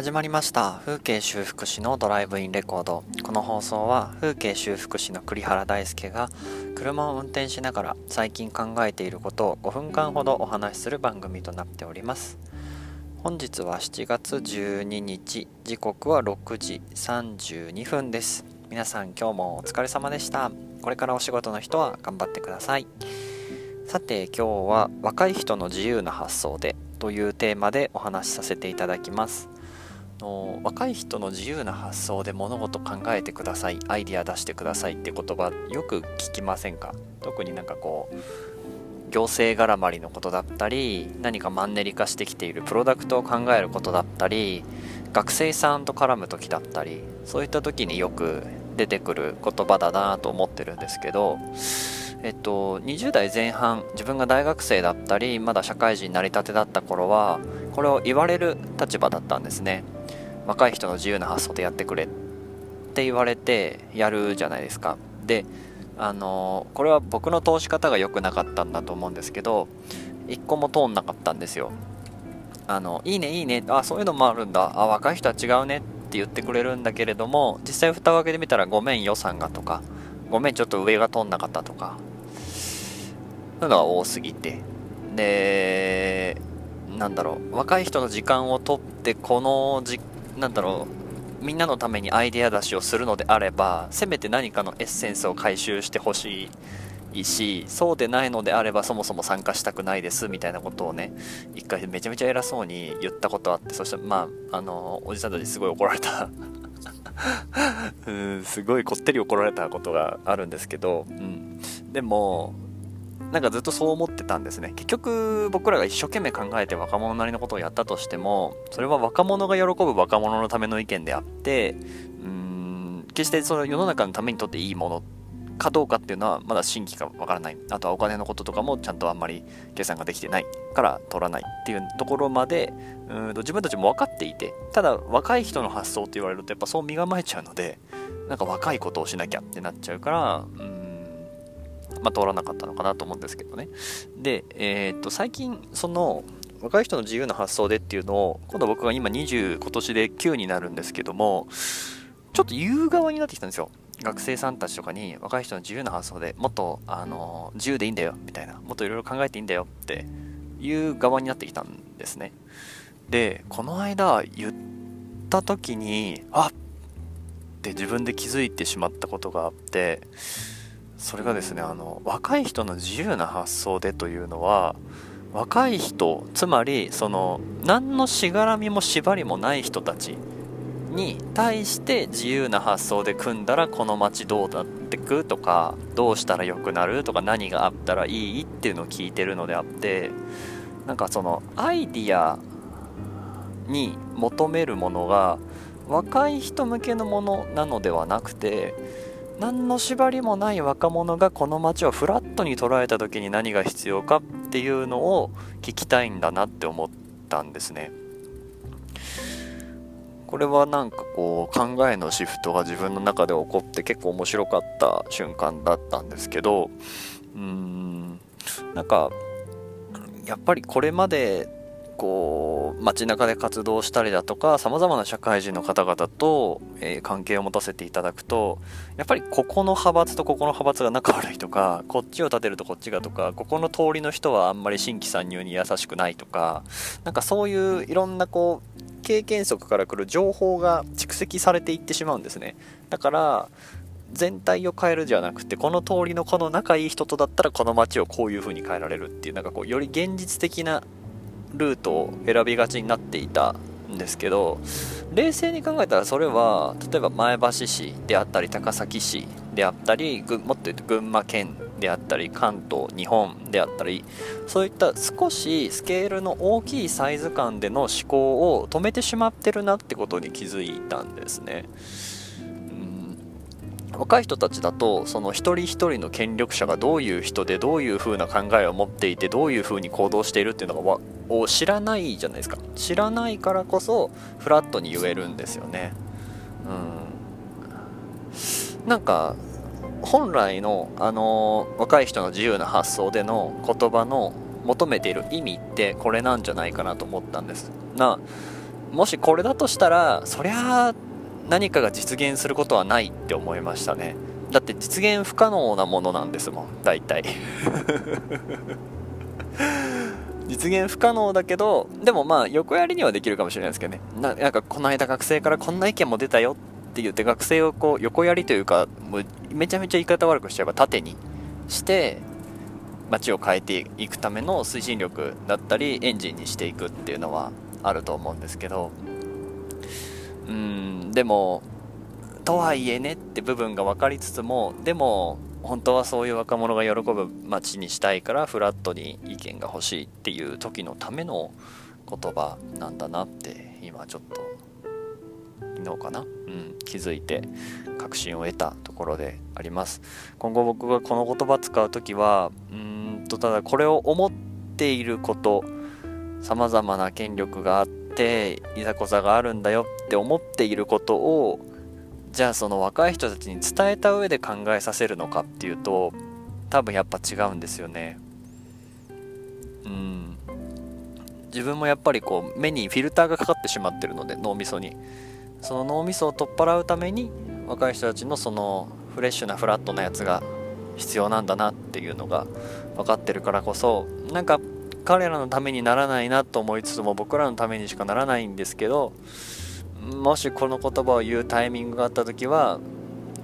始まりました。風景修復師のドライブインレコード。この放送は風景修復師の栗原大輔が車を運転しながら最近考えていることを5分間ほどお話しする番組となっております。本日は7月12日時刻は6時32分です。皆さん今日もお疲れ様でした。これからお仕事の人は頑張ってください。さて今日は若い人の自由な発想でというテーマでお話しさせていただきます。の若い人の自由な発想で物事考えてください。アイディア出してくださいって言葉よく聞きませんか？特になんかこう行政絡まりのことだったり何かマンネリ化してきているプロダクトを考えることだったり学生さんと絡む時だったりそういった時によく出てくる言葉だなと思ってるんですけどえっと、20代前半自分が大学生だったりまだ社会人になりたてだった頃はこれを言われる立場だったんですね。若い人の自由な発想でやってくれって言われてやるじゃないですか。であのこれは僕の通し方が良くなかったんだと思うんですけど一個も通んなかったんですよ。あのいいねいいね。あそういうのもあるんだ。あ若い人は違うねって言ってくれるんだけれども実際蓋を開けてみたらごめん予算がとかごめんちょっと上が通んなかったとかそういうのが多すぎて。でなんだろう。若い人の時間を取ってこのじなんだろう。みんなのためにアイデア出しをするのであればせめて何かのエッセンスを回収してほしいしそうでないのであればそもそも参加したくないですみたいなことをね一回めちゃめちゃ偉そうに言ったことあってそしてまああのおじさんたちすごい怒られた。うんすごいこってり怒られたことがあるんですけど、うん、でもなんかずっとそう思ってたんですね。結局僕らが一生懸命考えて若者なりのことをやったとしてもそれは若者が喜ぶ若者のための意見であってうーん決してその世の中のためにとっていいものかどうかっていうのはまだ真偽かわからない。あとはお金のこととかもちゃんとあんまり計算ができてないから取らないっていうところまでうんと自分たちも分かっていてただ若い人の発想って言われるとやっぱそう身構えちゃうのでなんか若いことをしなきゃってなっちゃうからうんまあ、通らなかったのかなと思うんですけどね。で、えー、っと、最近、その、若い人の自由な発想でっていうのを、今度僕が今20、今年で9になるんですけども、ちょっと言う側になってきたんですよ。学生さんたちとかに若い人の自由な発想でもっと、あの、自由でいいんだよ、みたいな、もっといろいろ考えていいんだよっていう側になってきたんですね。で、この間言った時に、あっって自分で気づいてしまったことがあって、それがですねあの若い人の自由な発想でというのは若い人つまりその何のしがらみも縛りもない人たちに対して自由な発想で組んだらこの街どうなってくとかどうしたら良くなるとか何があったらいいっていうのを聞いてるのであってなんかそのアイディアに求めるものが若い人向けのものなのではなくて何の縛りもない若者がこの街をフラットに捉えた時に何が必要かっていうのを聞きたいんだなって思ったんですね。これはなんかこう考えのシフトが自分の中で起こって結構面白かった瞬間だったんですけどうーんなんかやっぱりこれまでこう街中で活動したりだとかさまざまな社会人の方々と、えー、関係を持たせていただくとやっぱりここの派閥とここの派閥が仲悪いとかこっちを立てるとこっちがとかここの通りの人はあんまり新規参入に優しくないとかなんかそういういろんなこう経験則から来る情報が蓄積されていってしまうんですね。だから全体を変えるじゃなくてこの通りのこの仲いい人とだったらこの街をこういう風に変えられるっていうなんかこうより現実的なルートを選びがちになっていたんですけど冷静に考えたらそれは例えば前橋市であったり高崎市であったりもっと言うと群馬県であったり関東日本であったりそういった少しスケールの大きいサイズ感での思考を止めてしまってるなってことに気づいたんですね。若い人たちだとその一人一人の権力者がどういう人でどういう風な考えを持っていてどういう風に行動しているっていうのがを知らないじゃないですか。知らないからこそフラットに言えるんですよね。うん。なんか本来のあの若い人の自由な発想での言葉の求めている意味ってこれなんじゃないかなと思ったんです。なもしこれだとしたらそりゃあ何かが実現することはないって思いましたね。だって実現不可能なものなんですもん大体。実現不可能だけどでもまあ横やりにはできるかもしれないですけどね。なんかこの間学生からこんな意見も出たよって言って学生をこう横やりというかもうめちゃめちゃ言い方悪くしちゃえば縦にして街を変えていくための推進力だったりエンジンにしていくっていうのはあると思うんですけど。うんでもとはいえねって部分が分かりつつもでも本当はそういう若者が喜ぶ街にしたいからフラットに意見が欲しいっていう時のための言葉なんだなって今ちょっと昨日かな、うん、気づいて確信を得たところであります。今後僕がこの言葉使う時はうんとただこれを思っていることさまざまな権力があってていざこざがあるんだよって思っていることをじゃあその若い人たちに伝えた上で考えさせるのかっていうと多分やっぱ違うんですよね。うん。自分もやっぱりこう目にフィルターがかかってしまってるので脳みそに。その脳みそを取っ払うために若い人たちのそのフレッシュなフラットなやつが必要なんだなっていうのが分かってるからこそなんか彼らのためにならないなと思いつつも僕らのためにしかならないんですけどもしこの言葉を言うタイミングがあった時は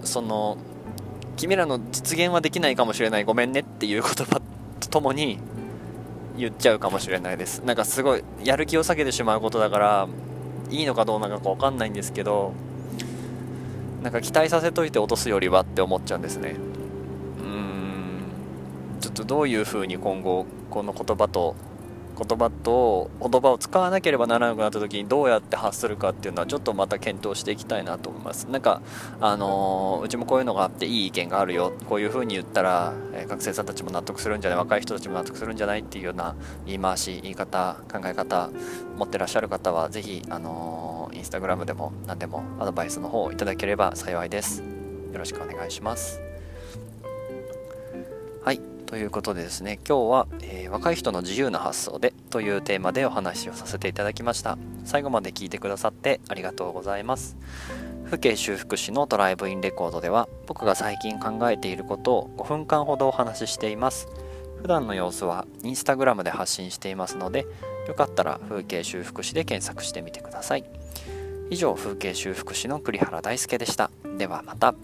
その君らの実現はできないかもしれないごめんねっていう言葉とともに言っちゃうかもしれないです。なんかすごいやる気を下げてしまうことだからいいのかどうなのか分かんないんですけどなんか期待させといて落とすよりはって思っちゃうんですね。ちょっとどういうふうに今後この言葉と言葉と言葉を使わなければならなくなった時にどうやって発するかっていうのはちょっとまた検討していきたいなと思います。なんかあのー、うちもこういうのがあっていい意見があるよ。こういう風に言ったら、え、学生さんたちも納得するんじゃない若い人たちも納得するんじゃないっていうような言い回し言い方考え方持ってらっしゃる方は是非あのー、インスタグラムでも何でもアドバイスの方をいただければ幸いですよろしくお願いしますはいということでですね今日は、えー、若い人の自由な発想でというテーマでお話をさせていただきました。最後まで聞いてくださってありがとうございます。風景修復師のドライブインレコードでは僕が最近考えていることを5分間ほどお話ししています。普段の様子はインスタグラムで発信していますのでよかったら風景修復師で検索してみてください。以上風景修復師の栗原大輔でした。ではまた。